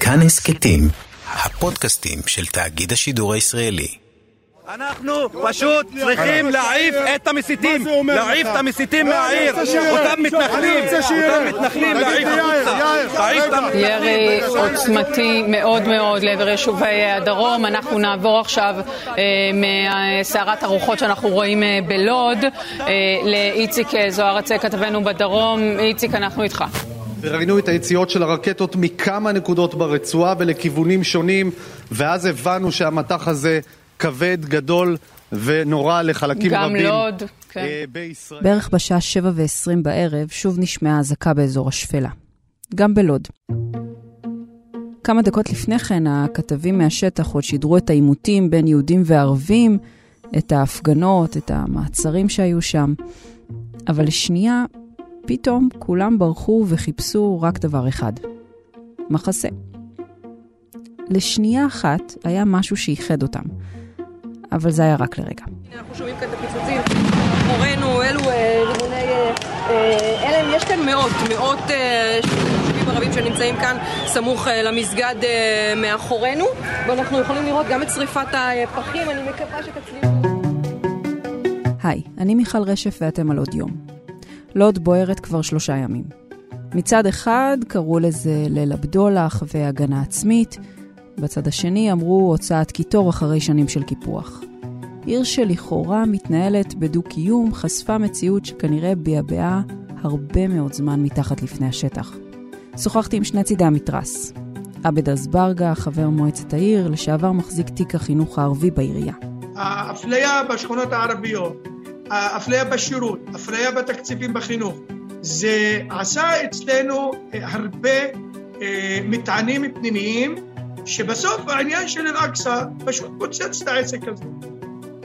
כאן הסכתים, הפודקאסטים של תאגיד השידור הישראלי. אנחנו פשוט צריכים להעיף את המסיתים, להעיף את המסיתים מהעיר, אותם מתנחלים, אותם מתנחלים להעיף החוצה, ירי עוצמתי מאוד מאוד לעבר יישובי הדרום. אנחנו נעבור עכשיו אה, מסערת הרוחות שאנחנו רואים אה, בלוד אה, לאיציק זוהרצה, כתבנו בדרום. איציק, אנחנו איתך. וראינו את היציאות של הרקטות מכמה נקודות ברצועה ולכיוונים שונים ואז הבנו שהמטח הזה כבד, גדול ונורא לחלקים גם רבים לוד, כן. אה, בישראל. בערך בשעה שבע ועשרים בערב שוב נשמעה אזעקה באזור השפלה. גם בלוד. כמה דקות לפני כן הכתבים מהשטח עוד שידרו את העימותים בין יהודים וערבים, את ההפגנות, את המעצרים שהיו שם. אבל לשנייה, פתאום כולם ברחו וחיפשו רק דבר אחד. מחסה. לשנייה אחת היה משהו שאיחד אותם, אבל זה היה רק לרגע. אנחנו שומעים כאן את הפיצוצים מאחורינו, אלו אה, רימוני... אה, אה, אלה, יש כאן מאות, מאות תושבים ערבים שנמצאים כאן סמוך למסגד מאחורינו ואנחנו יכולים לראות גם את שריפת הפחים, אני מקווה שתצליחו. היי, אני מיכל רשף ואתם על עוד יום. לוד בוערת כבר שלושה ימים. מצד אחד קראו לזה ליל הבדולח והגנה עצמית, בצד השני אמרו הוצאת קיטור אחרי שנים של קיפוח. עיר שלכאורה מתנהלת בדו-קיום חשפה מציאות שכנראה ביעבעה הרבה מאוד זמן מתחת לפני השטח. שוחחתי עם שני צידי המתרס. עבד אזברגה, חבר מועצת העיר, לשעבר מחזיק תיק החינוך הערבי בעירייה. האפליה בשכונות הערביות, האפליה בשירות, אפליה בתקציבים בחינוך, זה עשה אצלנו אה, הרבה אה, מטענים פנימיים, שבסוף העניין של אל-אקצא פשוט פוצץ את העסק הזה.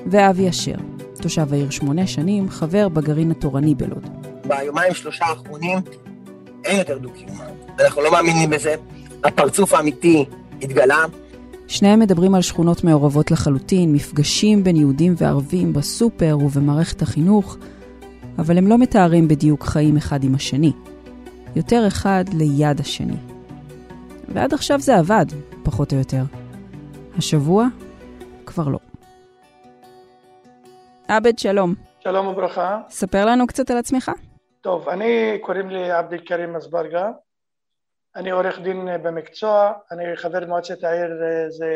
ואבי אשר, תושב העיר שמונה שנים, חבר בגרעין התורני בלוד. ביומיים שלושה האחרונים אין יותר דו-קיום. אנחנו לא מאמינים בזה. הפרצוף האמיתי התגלה. שניהם מדברים על שכונות מעורבות לחלוטין, מפגשים בין יהודים וערבים בסופר ובמערכת החינוך, אבל הם לא מתארים בדיוק חיים אחד עם השני. יותר אחד ליד השני. ועד עכשיו זה עבד, פחות או יותר. השבוע, כבר לא. עבד, שלום. שלום וברכה. ספר לנו קצת על עצמך. טוב, אני, קוראים לי עבד אל-כרים אזברגה. אני עורך דין במקצוע, אני חבר מועצת העיר אה, זה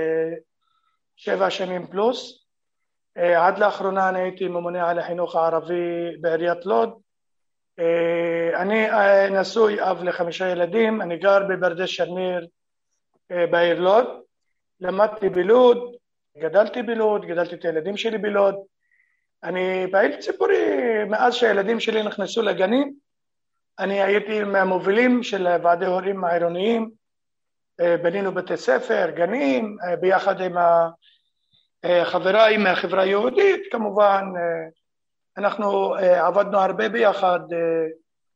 שבע שנים פלוס. אה, עד לאחרונה אני הייתי ממונה על החינוך הערבי בעיריית לוד. אה, אני נשוי אב לחמישה ילדים, אני גר בפרדס שניר בעיר לוד. למדתי בלוד, גדלתי בלוד, גדלתי את הילדים שלי בלוד. אני פעיל ציבורי מאז שהילדים שלי נכנסו לגנים. אני הייתי מהמובילים של ועדי הורים העירוניים, בנינו בתי ספר, גנים, ביחד עם חבריי מהחברה היהודית, כמובן, אנחנו עבדנו הרבה ביחד.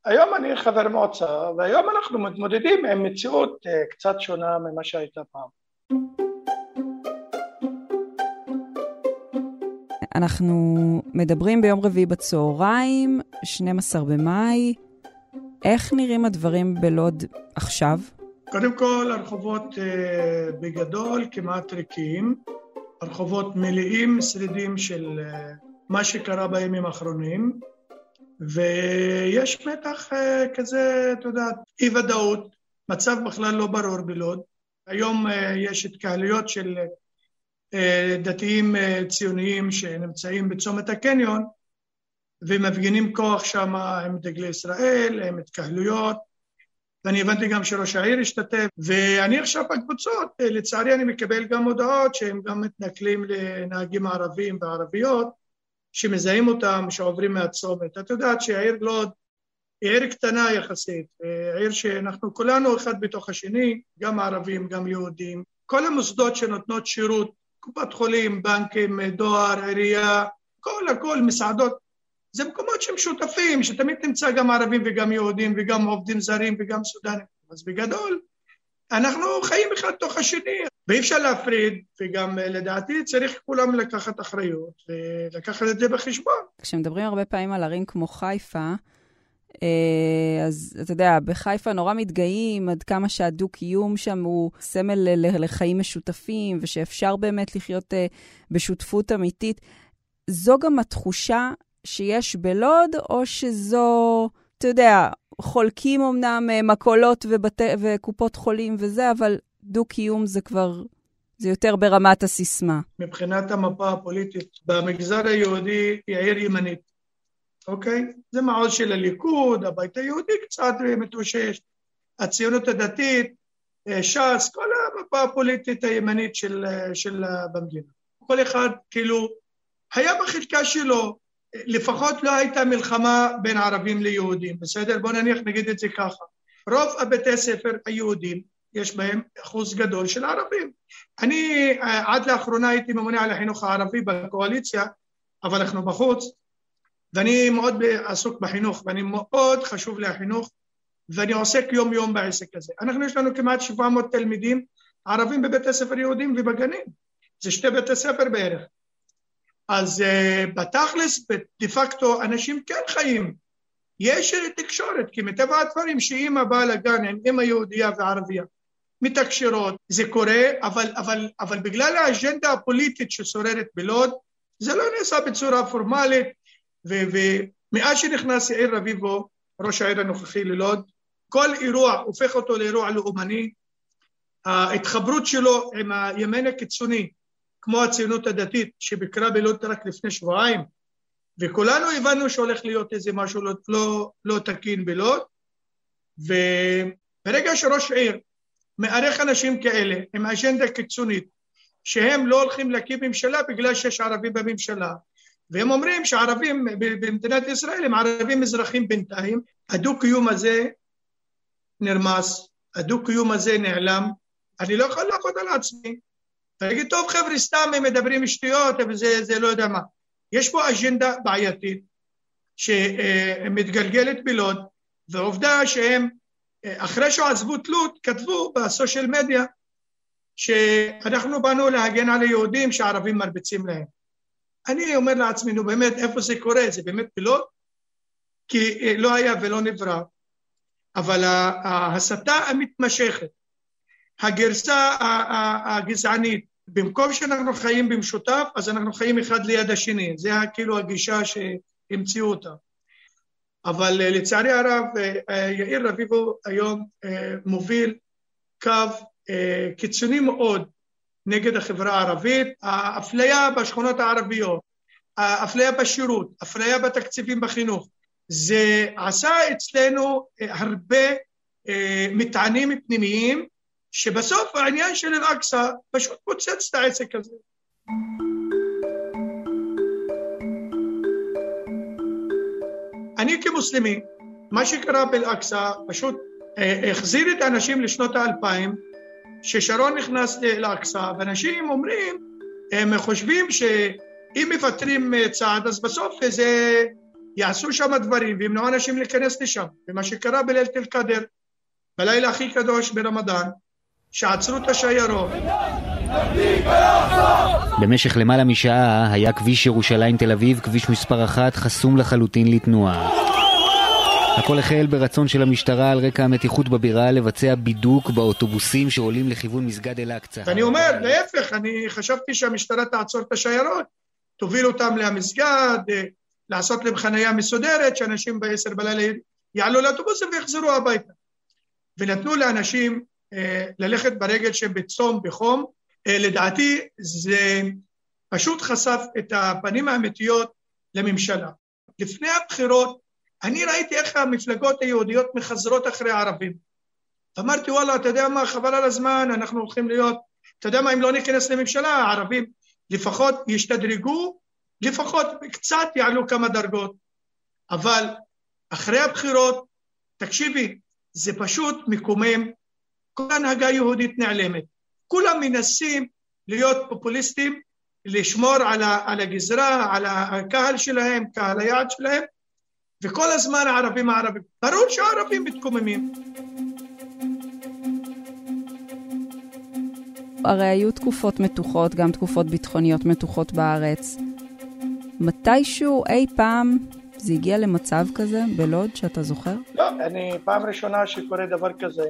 היום אני חבר מועצה, והיום אנחנו מתמודדים עם מציאות קצת שונה ממה שהייתה פעם. אנחנו מדברים ביום רביעי בצהריים, 12 במאי. איך נראים הדברים בלוד עכשיו? קודם כל, הרחובות uh, בגדול כמעט ריקים. הרחובות מלאים שרידים של uh, מה שקרה בימים האחרונים, ויש מתח uh, כזה, אתה יודע, אי ודאות, מצב בכלל לא ברור בלוד. היום uh, יש התקהלויות של uh, דתיים uh, ציוניים שנמצאים בצומת הקניון, ומפגינים כוח שם עם דגלי ישראל, עם התקהלויות, ואני הבנתי גם שראש העיר השתתף, ואני עכשיו בקבוצות, לצערי אני מקבל גם הודעות שהם גם מתנכלים לנהגים ערבים וערביות, שמזהים אותם, שעוברים מהצומת. את יודעת שהעיר לוד היא עיר קטנה יחסית, עיר שאנחנו כולנו אחד בתוך השני, גם ערבים, גם יהודים. כל המוסדות שנותנות שירות, קופת חולים, בנקים, דואר, עירייה, כל הכל, מסעדות, זה מקומות שהם שותפים, שתמיד תמצא גם ערבים וגם יהודים וגם עובדים זרים וגם סודנים. אז בגדול, אנחנו חיים אחד תוך השני, ואי אפשר להפריד, וגם לדעתי צריך כולם לקחת אחריות ולקחת את זה בחשבון. כשמדברים הרבה פעמים על ערים כמו חיפה, אה, אז אתה יודע, בחיפה נורא מתגאים עד כמה שהדו-קיום שם הוא סמל לחיים משותפים, ושאפשר באמת לחיות אה, בשותפות אמיתית. זו גם התחושה שיש בלוד, או שזו, אתה יודע, חולקים אמנם אה, מכולות ובתי, וקופות חולים וזה, אבל דו-קיום זה כבר, זה יותר ברמת הסיסמה. מבחינת המפה הפוליטית, במגזר היהודי היא עיר ימנית. אוקיי? זה מעוז של הליכוד, הבית היהודי קצת מתאושש, הציונות הדתית, אה, ש"ס, כל המפה הפוליטית הימנית של, אה, של במדינה. כל אחד כאילו היה בחלקה שלו, לפחות לא הייתה מלחמה בין ערבים ליהודים, בסדר? בוא נניח נגיד את זה ככה. רוב הבתי ספר היהודים יש בהם אחוז גדול של ערבים. אני אה, עד לאחרונה הייתי ממונה על החינוך הערבי בקואליציה, אבל אנחנו בחוץ, ואני מאוד עסוק בחינוך, ואני מאוד חשוב לי החינוך, ואני עוסק יום יום בעסק הזה. אנחנו יש לנו כמעט 700 תלמידים ערבים בבתי ספר יהודים ובגנים, זה שתי בתי ספר בערך. אז uh, בתכלס, דה פקטו, אנשים כן חיים. יש תקשורת, כי מטבע הדברים שאימא באה לגן עם אימא יהודייה וערבייה, מתקשרות, זה קורה, אבל, אבל, אבל בגלל האג'נדה הפוליטית ששוררת בלוד, זה לא נעשה בצורה פורמלית, ומאז שנכנס יאיר רביבו, ראש העיר הנוכחי ללוד, כל אירוע הופך אותו לאירוע לאומני, ההתחברות שלו עם הימין הקיצוני, כמו הציונות הדתית שביקרה בלוד רק לפני שבועיים, וכולנו הבנו שהולך להיות איזה משהו לא, לא, לא תקין בלוד, וברגע שראש עיר מארח אנשים כאלה עם אג'נדה קיצונית, שהם לא הולכים להקים ממשלה בגלל שיש ערבים בממשלה, והם אומרים שערבים במדינת ישראל הם ערבים אזרחים בינתיים, הדו-קיום הזה נרמס, הדו-קיום הזה נעלם, אני לא יכול לעבוד על עצמי. ולהגיד, טוב חבר'ה, סתם הם מדברים שטויות, וזה לא יודע מה. יש פה אג'נדה בעייתית שמתגלגלת בלוד, ועובדה שהם, אחרי שעזבו תלות, כתבו בסושיאל מדיה שאנחנו באנו להגן על היהודים שהערבים מרביצים להם. אני אומר לעצמי, נו באמת, איפה זה קורה? זה באמת בלוד? כי לא היה ולא נברא. אבל ההסתה המתמשכת, הגרסה הגזענית, במקום שאנחנו חיים במשותף, אז אנחנו חיים אחד ליד השני. זה כאילו הגישה שהמציאו אותה. אבל אה, לצערי הרב, אה, אה, יאיר רביבו היום מוביל קו קיצוני מאוד נגד החברה הערבית, האפליה בשכונות הערביות, האפליה בשירות, אפליה בתקציבים בחינוך, זה עשה אצלנו הרבה מטענים פנימיים שבסוף העניין של אל-אקצא פשוט פוצץ את העסק הזה. אני כמוסלמי, מה שקרה באל-אקצא פשוט אה, החזיר את האנשים לשנות האלפיים, ששרון נכנס לאל-אקצא, ואנשים אומרים, הם חושבים שאם מוותרים צעד אז בסוף זה יעשו שם דברים וימנעו אנשים להיכנס לשם. ומה שקרה בלילת אל-קאדר, בלילה הכי קדוש ברמדאן, שעצרו את השיירות. במשך למעלה משעה היה כביש ירושלים תל אביב, כביש מספר אחת, חסום לחלוטין לתנועה. הכל החל ברצון של המשטרה על רקע המתיחות בבירה לבצע בידוק באוטובוסים שעולים לכיוון מסגד אל-אקצא. אני אומר, להפך, אני חשבתי שהמשטרה תעצור את השיירות, תוביל אותם למסגד, אה, לעשות להם חניה מסודרת, שאנשים בעשר בלילה יעלו לאוטובוסים ויחזרו הביתה. ונתנו לאנשים ללכת ברגל שהם בצום, בחום, אה, לדעתי זה פשוט חשף את הפנים האמיתיות לממשלה. לפני הבחירות אני ראיתי איך המפלגות היהודיות מחזרות אחרי הערבים. אמרתי וואלה אתה יודע מה חבל על הזמן אנחנו הולכים להיות אתה יודע מה אם לא ניכנס לממשלה הערבים לפחות ישתדרגו לפחות קצת יעלו כמה דרגות אבל אחרי הבחירות תקשיבי זה פשוט מקומם כל הנהגה יהודית נעלמת. כולם מנסים להיות פופוליסטים, לשמור על, ה, על הגזרה, על הקהל שלהם, קהל היעד שלהם, וכל הזמן הערבים הערבים. ברור שהערבים מתקוממים. הרי היו תקופות מתוחות, גם תקופות ביטחוניות מתוחות בארץ. מתישהו, אי פעם, זה הגיע למצב כזה בלוד שאתה זוכר? לא, אני פעם ראשונה שקורה דבר כזה,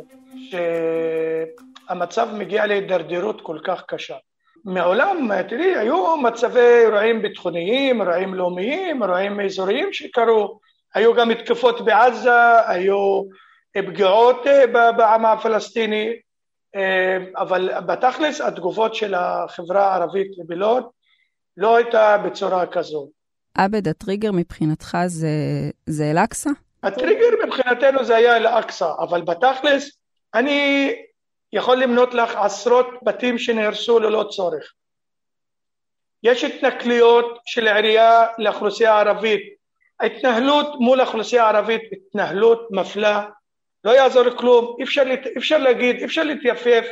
שהמצב מגיע להידרדרות כל כך קשה. מעולם, תראי, היו מצבי אירועים ביטחוניים, אירועים לאומיים, אירועים אזוריים שקרו, היו גם מתקפות בעזה, היו פגיעות אה, בעם הפלסטיני, אה, אבל בתכלס התגובות של החברה הערבית בלוד לא הייתה בצורה כזו. עבד, הטריגר מבחינתך זה, זה אל-אקצא? הטריגר מבחינתנו זה היה אל-אקצא, אבל בתכלס אני יכול למנות לך עשרות בתים שנהרסו ללא צורך. יש התנכלויות של העירייה לאוכלוסייה הערבית. ההתנהלות מול האוכלוסייה הערבית התנהלות מפלה, לא יעזור כלום, אי אפשר, אפשר להגיד, אי אפשר להתייפף.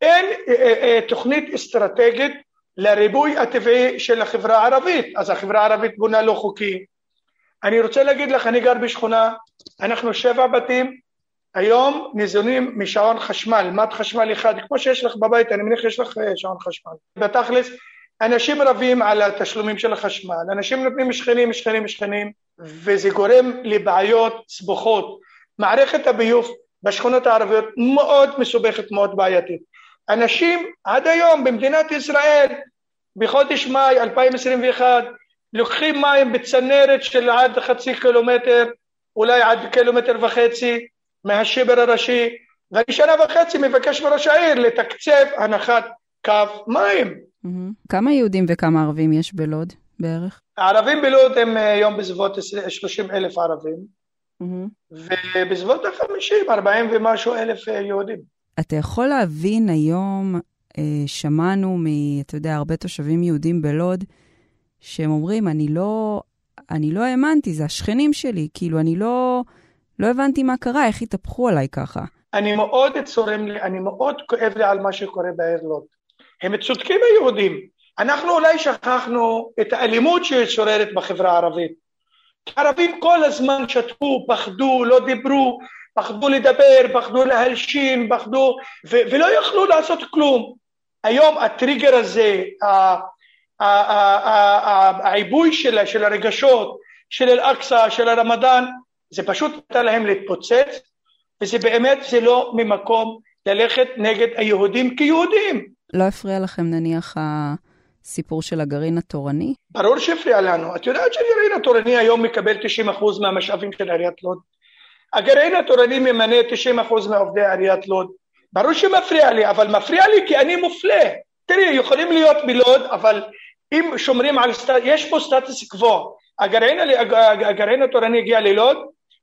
אין אה, אה, אה, תוכנית אסטרטגית לריבוי הטבעי של החברה הערבית, אז החברה הערבית בונה לא חוקי. אני רוצה להגיד לך, אני גר בשכונה, אנחנו שבע בתים, היום ניזונים משעון חשמל, מד חשמל אחד, כמו שיש לך בבית, אני מניח שיש לך שעון חשמל. בתכלס, אנשים רבים על התשלומים של החשמל, אנשים נותנים שכנים, שכנים, שכנים, וזה גורם לבעיות סבוכות. מערכת הביוב בשכונות הערביות מאוד מסובכת, מאוד בעייתית. אנשים עד היום במדינת ישראל בחודש מאי 2021 לוקחים מים בצנרת של עד חצי קילומטר, אולי עד קילומטר וחצי מהשיבר הראשי, ואני שנה וחצי מבקש מראש העיר לתקצב הנחת קו מים. כמה יהודים וכמה ערבים יש בלוד בערך? הערבים בלוד הם אה, היום בסביבות 30 אלף ערבים, ובסביבות ה-50, 40 ומשהו אלף אה, יהודים. אתה יכול להבין היום, אה, שמענו מ... אתה יודע, הרבה תושבים יהודים בלוד, שהם אומרים, אני לא, אני לא האמנתי, זה השכנים שלי, כאילו, אני לא, לא הבנתי מה קרה, איך התהפכו עליי ככה. אני מאוד צורם לי, אני מאוד כואב לי על מה שקורה בעיר לוד. הם צודקים היהודים. אנחנו אולי שכחנו את האלימות ששוררת בחברה הערבית. הערבים כל הזמן שתקו, פחדו, לא דיברו, פחדו לדבר, פחדו להלשין, פחדו, ו- ולא יכלו לעשות כלום. היום הטריגר הזה, העיבוי של, של הרגשות, של אל-אקצא, של הרמדאן, זה פשוט נתן להם להתפוצץ, וזה באמת, זה לא ממקום ללכת נגד היהודים כיהודים. לא הפריע לכם נניח הסיפור של הגרעין התורני? ברור שהפריע לנו. את יודעת שהגרעין התורני היום מקבל 90% מהמשאבים של עיריית לוד. הגרעין התורני ממנה 90% מעובדי עיריית לוד. ברור שמפריע לי, אבל מפריע לי כי אני מופלה. תראי, יכולים להיות בלוד, אבל אם שומרים על סטטוס, יש פה סטטוס קוו. הגרעין, הגרעין התורני הגיע ללוד,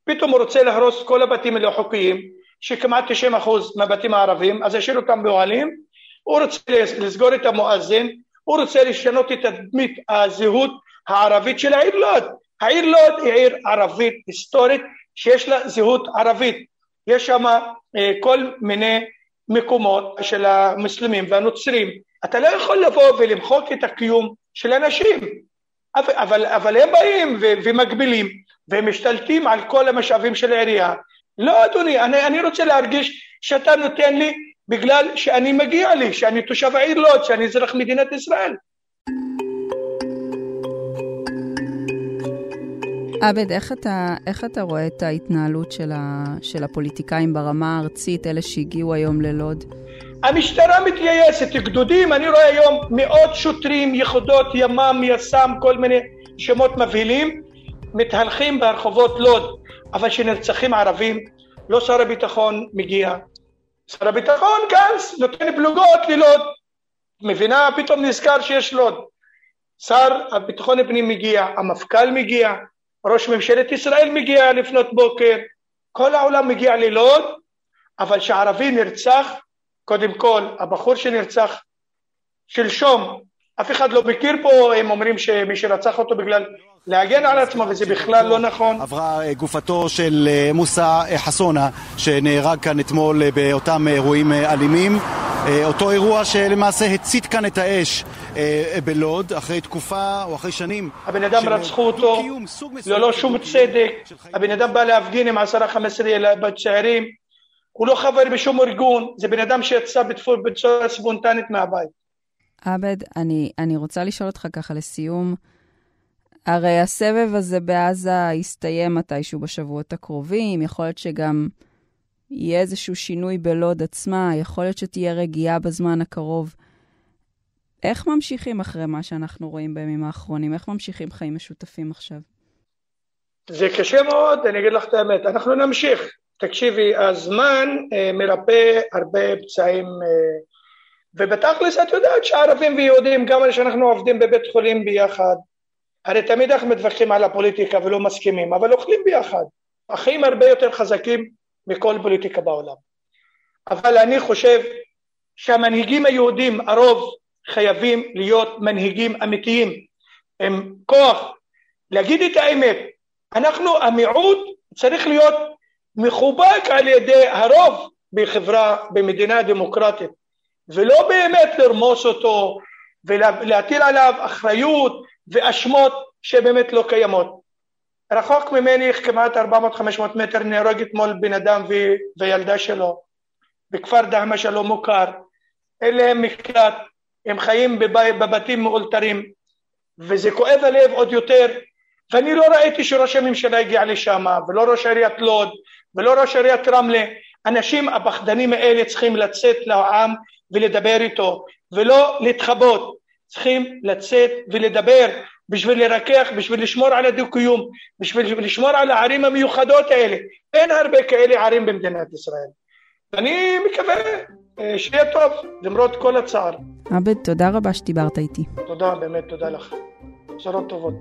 פתאום הוא רוצה להרוס כל הבתים הלא חוקיים, שכמעט 90% מהבתים הערבים, אז השאיר אותם באוהלים, הוא רוצה לסגור את המואזין, הוא רוצה לשנות את תדמית הזהות הערבית של העיר לוד. העיר לוד היא עיר ערבית היסטורית שיש לה זהות ערבית. יש שם אה, כל מיני מקומות של המוסלמים והנוצרים. אתה לא יכול לבוא ולמחוק את הקיום של אנשים. אבל, אבל הם באים ומגבילים והם משתלטים על כל המשאבים של העירייה. לא אדוני, אני, אני רוצה להרגיש שאתה נותן לי בגלל שאני מגיע לי, שאני תושב העיר לוד, שאני אזרח מדינת ישראל. עבד, איך אתה, איך אתה רואה את ההתנהלות של, ה, של הפוליטיקאים ברמה הארצית, אלה שהגיעו היום ללוד? המשטרה מתגייסת, גדודים, אני רואה היום מאות שוטרים, יחידות ימ"מ, יס"מ, כל מיני שמות מבהילים, מתהלכים ברחובות לוד, אבל כשנרצחים ערבים, לא שר הביטחון מגיע, שר הביטחון גנץ נותן פלוגות ללוד, מבינה? פתאום נזכר שיש לוד. שר הביטחון הפנים מגיע, המפכ"ל מגיע, ראש ממשלת ישראל מגיע לפנות בוקר, כל העולם מגיע ללוד, אבל כשערבי נרצח, קודם כל, הבחור שנרצח שלשום, אף אחד לא מכיר פה, הם אומרים שמי שרצח אותו בגלל להגן על עצמו, וזה בכלל לא נכון. עברה אה, גופתו של אה, מוסא אה, חסונה, שנהרג כאן אתמול באותם אירועים אלימים. אותו אירוע שלמעשה הצית כאן את האש בלוד, אחרי תקופה או אחרי שנים. הבן אדם רצחו אותו ללא שום צדק. הבן אדם בא להפגין עם עשרה חמש עשרה צעירים. הוא לא חבר בשום ארגון, זה בן אדם שיצא בצורה ספונטנית מהבית. עבד, אני, אני רוצה לשאול אותך ככה לסיום, הרי הסבב הזה בעזה יסתיים מתישהו בשבועות הקרובים, יכול להיות שגם יהיה איזשהו שינוי בלוד עצמה, יכול להיות שתהיה רגיעה בזמן הקרוב. איך ממשיכים אחרי מה שאנחנו רואים בימים האחרונים? איך ממשיכים חיים משותפים עכשיו? זה קשה מאוד, אני אגיד לך את האמת. אנחנו נמשיך. תקשיבי, הזמן אה, מרפא הרבה פצעים, אה, ובתכלס את יודעת שערבים ויהודים, גם כשאנחנו עובדים בבית חולים ביחד, הרי תמיד אנחנו מתווכחים על הפוליטיקה ולא מסכימים, אבל אוכלים ביחד. החיים הרבה יותר חזקים מכל פוליטיקה בעולם. אבל אני חושב שהמנהיגים היהודים, הרוב, חייבים להיות מנהיגים אמיתיים, עם כוח, להגיד את האמת. אנחנו, המיעוט צריך להיות מחובק על ידי הרוב בחברה, במדינה דמוקרטית, ולא באמת לרמוס אותו ולהטיל עליו אחריות ואשמות שבאמת לא קיימות. רחוק ממני כמעט 400-500 מטר נהרג אתמול בן אדם ו... וילדה שלו בכפר דהמש הלא מוכר, אין להם מקלט, הם חיים בבי... בבתים מאולתרים וזה כואב הלב עוד יותר ואני לא ראיתי שראש הממשלה הגיע לשם ולא ראש עיריית לוד ולא ראש עיריית רמלה. אנשים הפחדנים האלה צריכים לצאת לעם ולדבר איתו ולא להתחבות צריכים לצאת ולדבר בשביל לרכך, בשביל לשמור על הדו-קיום, בשביל לשמור על הערים המיוחדות האלה. אין הרבה כאלה ערים במדינת ישראל. ואני מקווה אה, שיהיה טוב, למרות כל הצער. עבד, תודה רבה שדיברת איתי. תודה, באמת, תודה לך. בשורות טובות.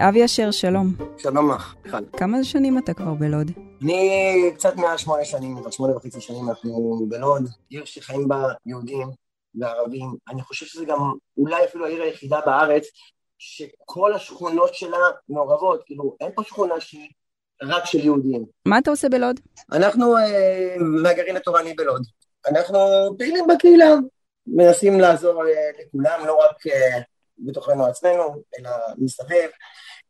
אבי אשר, שלום. שלום לך, מיכל. כמה שנים אתה כבר בלוד? אני קצת מעל שמונה שנים, כבר שמונה וחצי שנים אנחנו בלוד, עיר שחיים בה יהודים וערבים. אני חושב שזה גם אולי אפילו העיר היחידה בארץ שכל השכונות שלה מעורבות, כאילו אין פה שכונה שהיא רק של יהודים. מה אתה עושה בלוד? אנחנו אה, מהגרעין התורני בלוד. אנחנו פעילים בקהילה, מנסים לעזור אה, לכולם, לא רק אה, בתוכנו עצמנו, אלא מסביב.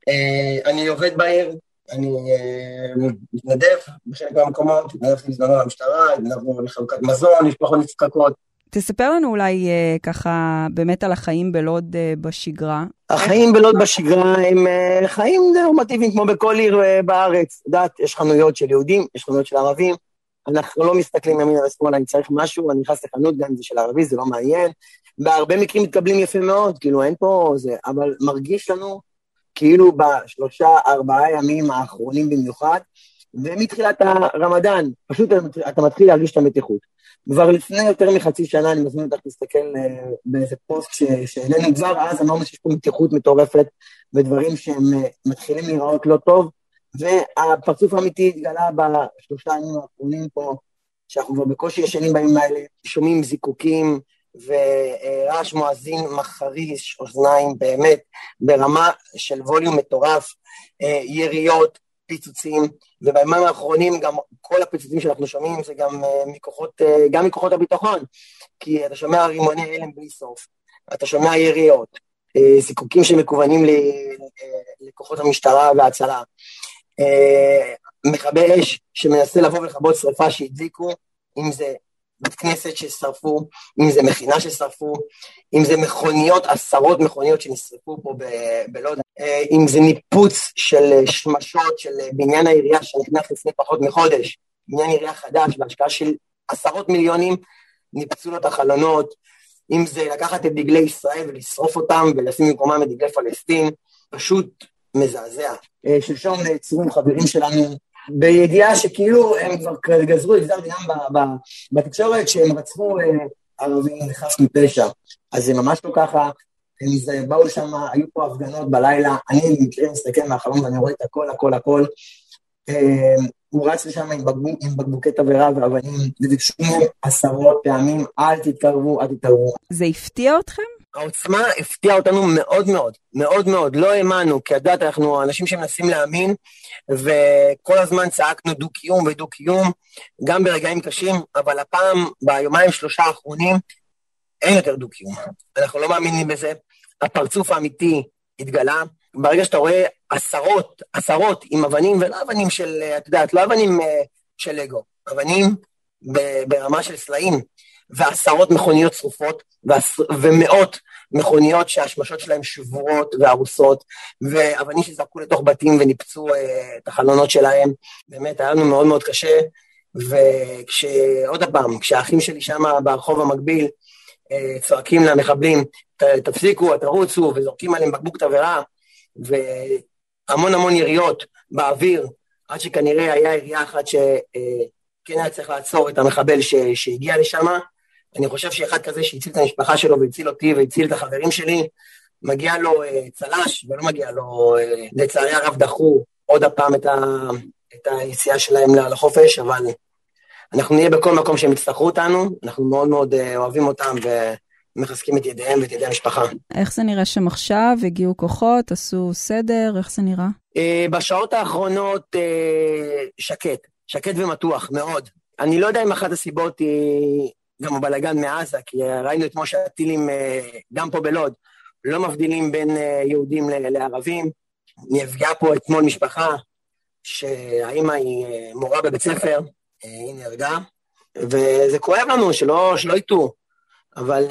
אה, אני עובד בעיר, אני אה, מתנדב בחלק מהמקומות, התנדבתי בזמנו למשטרה, התנדבנו לחלוקת מזון, משפחות נזקקות. תספר לנו אולי אה, ככה באמת על החיים בלוד אה, בשגרה. החיים בלוד בשגרה הם חיים נורמטיביים כמו בכל עיר בארץ. את יודעת, יש חנויות של יהודים, יש חנויות של ערבים, אנחנו לא מסתכלים ימינה ושמאלה, אני צריך משהו, אני נכנס לחנות, גם אם זה של ערבי, זה לא מעניין. בהרבה מקרים מתקבלים יפה מאוד, כאילו אין פה זה, אבל מרגיש לנו כאילו בשלושה, ארבעה ימים האחרונים במיוחד, ומתחילת הרמדאן, פשוט אתה מתחיל להרגיש את המתיחות. כבר לפני יותר מחצי שנה, אני מזמין אותך להסתכל uh, באיזה פוסט שהעלינו כבר אז, אמרנו שיש פה מתיחות מטורפת ודברים שהם uh, מתחילים להיראות לא טוב, והפרצוף האמיתי התגלה בשלושה ימים האחרונים פה, שאנחנו כבר בקושי ישנים בימים האלה, שומעים זיקוקים ורעש מואזין מחריש, אוזניים באמת, ברמה של ווליום מטורף, אה, יריות, פיצוצים, ובימים האחרונים גם כל הפיצוצים שאנחנו שומעים זה גם אה, מכוחות, אה, גם מכוחות הביטחון, כי אתה שומע רימוני הלם בלי סוף, אתה שומע יריות, זיקוקים שמכוונים לכוחות המשטרה וההצלה, מכבי אש שמנסה לבוא ולכבות שרפה שהדליקו, אם זה בית כנסת ששרפו, אם זה מכינה ששרפו, אם זה מכוניות, עשרות מכוניות שנשרפו פה בלוד, אה, אם זה ניפוץ של אה, שמשות של אה, בניין העירייה שנכנס לפני פחות מחודש, בניין עירייה חדש בהשקעה של עשרות מיליונים, ניפצו לו את החלונות, אם זה לקחת את דגלי ישראל ולשרוף אותם ולשים במקומם את דגלי פלסטין, פשוט מזעזע. שלשום נעצרו חברים שלנו בידיעה שכאילו הם כבר גזרו את גזר דינם בתקשורת שהם רצחו אה, ערבים חף מפשע. אז זה ממש לא ככה, הם באו לשם, היו פה הפגנות בלילה, אני במקרה מסתכל מהחלום ואני רואה את הכל, הכל, הכל. אה, הוא רץ לשם עם, בקבוק, עם בקבוקי תבערה ואבנים, וביקשו עשרות פעמים, אל תתקרבו, אל תתקרבו. זה הפתיע אתכם? העוצמה הפתיעה אותנו מאוד מאוד, מאוד מאוד, לא האמנו, כי את יודעת, אנחנו אנשים שמנסים להאמין, וכל הזמן צעקנו דו-קיום ודו-קיום, גם ברגעים קשים, אבל הפעם, ביומיים שלושה האחרונים, אין יותר דו-קיום. אנחנו לא מאמינים בזה. הפרצוף האמיתי התגלה. ברגע שאתה רואה עשרות, עשרות עם אבנים, ולא אבנים של, את יודעת, לא אבנים אה, של לגו, אבנים ברמה של סלעים. ועשרות מכוניות שרופות, ומאות מכוניות שהשמשות שלהן שבורות והרוסות, ואבנים שזרקו לתוך בתים וניפצו אה, את החלונות שלהם. באמת, היה לנו מאוד מאוד קשה, וכשעוד פעם, כשהאחים שלי שם ברחוב המקביל אה, צועקים למחבלים, תפסיקו, תרוצו, וזורקים עליהם בקבוק תבערה, והמון המון יריות באוויר, עד שכנראה היה ירייה אחת שכן היה צריך לעצור את המחבל שהגיע לשם. אני חושב שאחד כזה שהציל את המשפחה שלו והציל אותי והציל את החברים שלי, מגיע לו אה, צל"ש ולא מגיע לו, אה, לצערי הרב דחו עוד הפעם את, ה, את היציאה שלהם לחופש, אבל אנחנו נהיה בכל מקום שהם יצטרכו אותנו, אנחנו מאוד מאוד אה, אוהבים אותם ומחזקים את ידיהם ואת ידי המשפחה. איך זה נראה שם עכשיו? הגיעו כוחות, עשו סדר, איך זה נראה? בשעות האחרונות שקט, שקט ומתוח, מאוד. אני לא יודע אם אחת הסיבות היא גם הבלאגן מעזה, כי ראינו אתמול שהטילים, גם פה בלוד, לא מבדילים בין יהודים לערבים. נפגעה פה אתמול משפחה שהאימא היא מורה בבית ספר, היא נהרגה, וזה כואב לנו שלא, שלא יטעו, אבל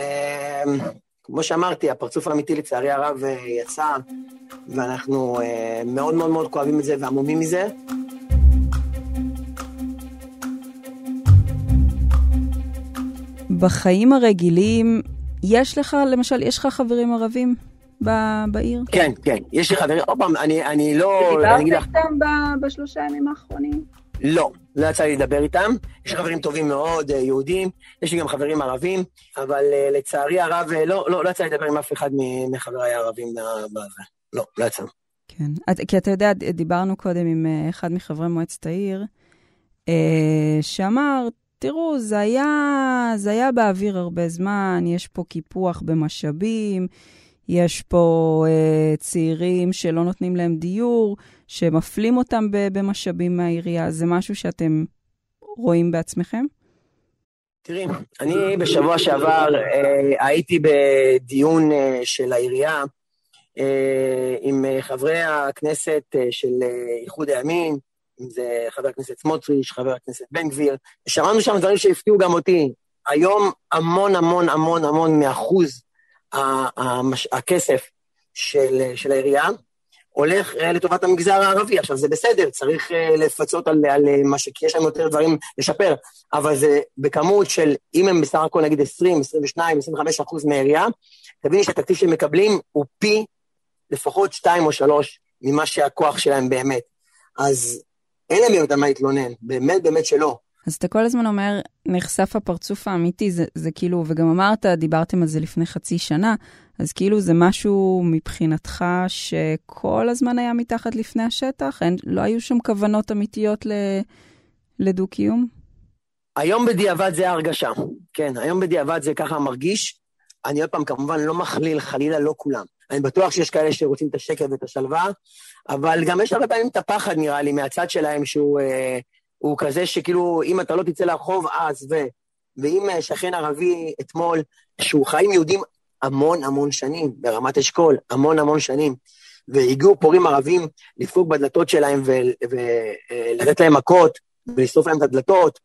כמו שאמרתי, הפרצוף האמיתי לצערי הרב יצא, ואנחנו מאוד מאוד מאוד כואבים את זה ועמומים מזה. בחיים הרגילים, יש לך, למשל, יש לך חברים ערבים בעיר? כן, כן, יש לי חברים, עוד פעם, אני, אני לא... דיברת איתם בשלושה ימים האחרונים? לא, לא יצא לי לדבר איתם. יש חברים טובים מאוד, יהודים, יש לי גם חברים ערבים, אבל לצערי הרב, לא, לא, לא יצא לי לדבר עם אף אחד מחבריי הערבים בזה. לא, לא יצא. כן, כי אתה יודע, דיברנו קודם עם אחד מחברי מועצת העיר, שאמר, תראו, זה היה, זה היה באוויר הרבה זמן, יש פה קיפוח במשאבים, יש פה אה, צעירים שלא נותנים להם דיור, שמפלים אותם במשאבים מהעירייה. זה משהו שאתם רואים בעצמכם? תראי, אני בשבוע שעבר אה, הייתי בדיון אה, של העירייה אה, עם חברי הכנסת אה, של אה, איחוד הימין, אם זה חבר הכנסת סמוטריץ', חבר הכנסת בן גביר, ושמענו שם דברים שהפתיעו גם אותי. היום המון המון המון המון מאחוז הכסף של, של העירייה הולך לטובת המגזר הערבי. עכשיו, זה בסדר, צריך לפצות על, על מה ש... כי יש לנו יותר דברים לשפר, אבל זה בכמות של, אם הם בסך הכל נגיד 20, 22, 25 אחוז מהעירייה, תביני שהתקציב שהם מקבלים הוא פי לפחות שתיים או שלוש ממה שהכוח שלהם באמת. אז אין להם על מה להתלונן, באמת באמת שלא. אז אתה כל הזמן אומר, נחשף הפרצוף האמיתי, זה, זה כאילו, וגם אמרת, דיברתם על זה לפני חצי שנה, אז כאילו זה משהו מבחינתך שכל הזמן היה מתחת לפני השטח? אין, לא היו שם כוונות אמיתיות ל, לדו-קיום? היום בדיעבד זה ההרגשה, כן, היום בדיעבד זה ככה מרגיש. אני עוד פעם, כמובן, לא מכליל, חלילה לא כולם. אני בטוח שיש כאלה שרוצים את השקט ואת השלווה, אבל גם יש הרבה פעמים את הפחד, נראה לי, מהצד שלהם, שהוא אה, כזה שכאילו, אם אתה לא תצא לרחוב, אז ו... ואם שכן ערבי אתמול, שהוא חי עם יהודים המון המון שנים, ברמת אשכול, המון המון שנים, והגיעו פורעים ערבים לפרוק בדלתות שלהם ולתת להם מכות ולשרוף להם את הדלתות,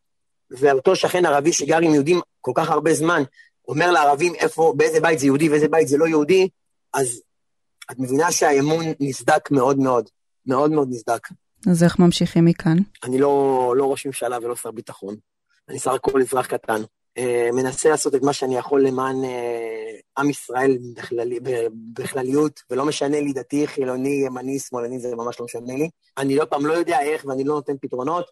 ואותו שכן ערבי שגר עם יהודים כל כך הרבה זמן, אומר לערבים איפה, באיזה בית זה יהודי ואיזה בית זה לא יהודי, אז את מבינה שהאמון נסדק מאוד מאוד, מאוד מאוד נסדק. אז איך ממשיכים מכאן? אני לא, לא ראש ממשלה ולא שר ביטחון. אני סך הכל אזרח קטן. אה, מנסה לעשות את מה שאני יכול למען אה, עם ישראל בכללי, בכלליות, ולא משנה לי דתי, חילוני, ימני, שמאלני, זה ממש לא משנה לי. אני לא פעם לא יודע איך ואני לא נותן פתרונות,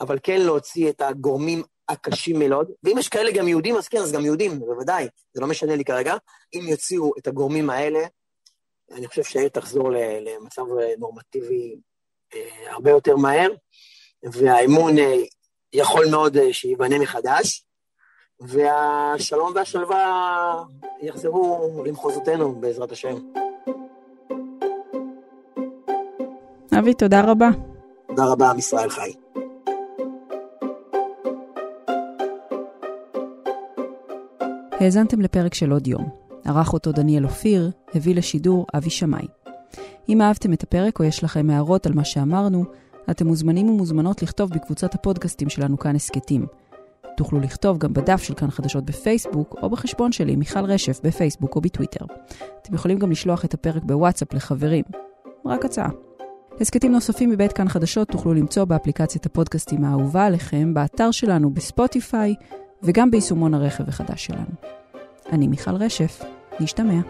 אבל כן להוציא את הגורמים הקשים מאוד, ואם יש כאלה גם יהודים, אז כן, אז גם יהודים, בוודאי, זה לא משנה לי כרגע. אם יוציאו את הגורמים האלה, אני חושב שהעיר תחזור למצב נורמטיבי אה, הרבה יותר מהר, והאמון אה, יכול מאוד אה, שייבנה מחדש, והשלום והשלווה יחזרו למחוזותינו, בעזרת השם. אבי, תודה רבה. תודה רבה, עם ישראל חי. האזנתם לפרק של עוד יום. ערך אותו דניאל אופיר, הביא לשידור אבי שמאי. אם אהבתם את הפרק או יש לכם הערות על מה שאמרנו, אתם מוזמנים ומוזמנות לכתוב בקבוצת הפודקאסטים שלנו כאן הסכתים. תוכלו לכתוב גם בדף של כאן חדשות בפייסבוק, או בחשבון שלי, מיכל רשף, בפייסבוק או בטוויטר. אתם יכולים גם לשלוח את הפרק בוואטסאפ לחברים. רק הצעה. הסכתים נוספים מבית כאן חדשות תוכלו למצוא באפליקציית הפודקאסטים האהובה עליכם, באתר שלנו בספוטיפיי, וגם ביישומון הרכב החדש שלנו. אני מיכל רשף, נשתמע.